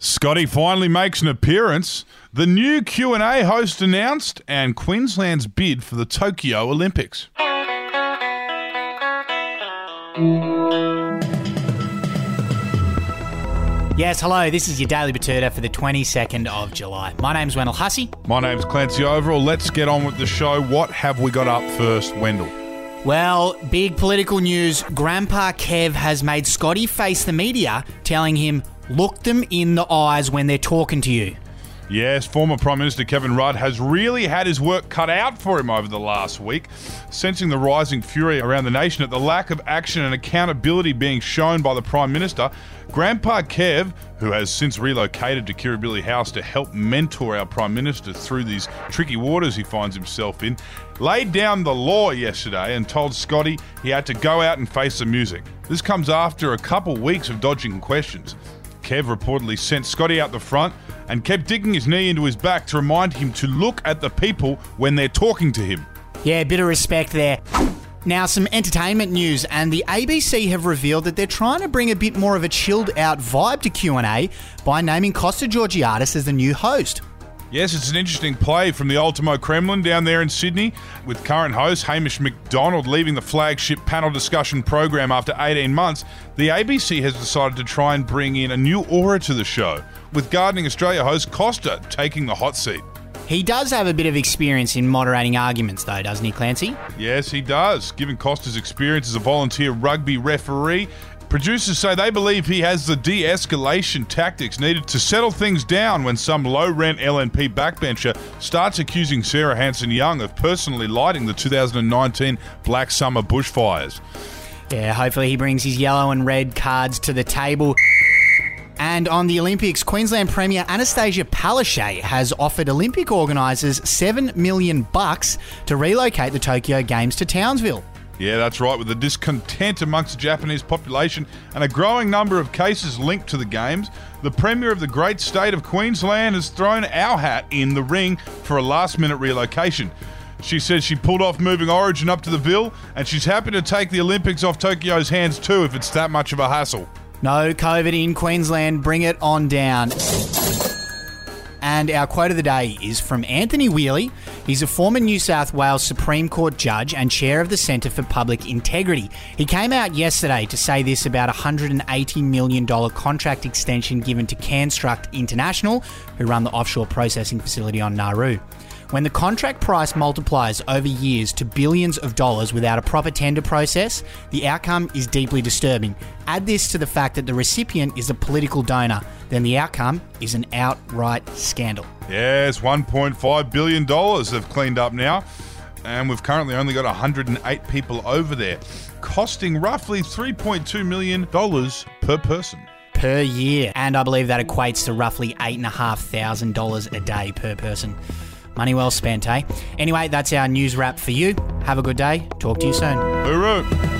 Scotty finally makes an appearance. The new Q&A host announced and Queensland's bid for the Tokyo Olympics. Yes, hello, this is your Daily Betoota for the 22nd of July. My name's Wendell Hussey. My name's Clancy Overell. Let's get on with the show. What have we got up first, Wendell? Well, big political news. Grandpa Kev has made Scotty face the media, telling him, look them in the eyes when they're talking to you. Yes, former Prime Minister Kevin Rudd has really had his work cut out for him over the last week, sensing the rising fury around the nation at the lack of action and accountability being shown by the Prime Minister. Grandpa Kev, who has since relocated to Kirribilli House to help mentor our Prime Minister through these tricky waters he finds himself in, laid down the law yesterday and told Scotty he had to go out and face the music. This comes after a couple weeks of dodging questions. Kev reportedly sent Scotty out the front and kept digging his knee into his back to remind him to look at the people when they're talking to him. Yeah, bit of respect there. Now, some entertainment news, and the ABC have revealed that they're trying to bring a bit more of a chilled out vibe to Q&A by naming Costa Georgiadis as the new host. Yes, it's an interesting play from the Ultimo Kremlin down there in Sydney, with current host Hamish Macdonald leaving the flagship panel discussion program after 18 months. The ABC has decided to try and bring in a new aura to the show, with Gardening Australia host Costa taking the hot seat. He does have a bit of experience in moderating arguments, though, doesn't he, Clancy? Yes, he does. Given Costa's experience as a volunteer rugby referee, Producers say they believe he has the de escalation tactics needed to settle things down when some low rent LNP backbencher starts accusing Sarah Hanson Young of personally lighting the 2019 Black Summer bushfires. Yeah, hopefully he brings his yellow and red cards to the table. And on the Olympics, Queensland Premier Annastacia Palaszczuk has offered Olympic organisers 7 million bucks to relocate the Tokyo Games to Townsville. Yeah, that's right. With the discontent amongst the Japanese population and a growing number of cases linked to the Games, the Premier of the great state of Queensland has thrown our hat in the ring for a last minute relocation. She says she pulled off moving Origin up to the Ville, and she's happy to take the Olympics off Tokyo's hands too if it's that much of a hassle. No COVID in Queensland, bring it on down. And our quote of the day is from Anthony Whealy. He's a former New South Wales Supreme Court judge and chair of the Centre for Public Integrity. He came out yesterday to say this about a $180 million contract extension given to Canstruct International, who run the offshore processing facility on Nauru. When the contract price multiplies over years to billions of dollars without a proper tender process, the outcome is deeply disturbing. Add this to the fact that the recipient is a political donor, then the outcome is an outright scandal. Yes, $1.5 billion they've cleaned up now. And we've currently only got 108 people over there, costing roughly $3.2 million per person. Per year. And I believe that equates to roughly $8,500 a day per person. Money well spent, eh? Anyway, that's our news wrap for you. Have a good day. Talk to you soon. Hooroo.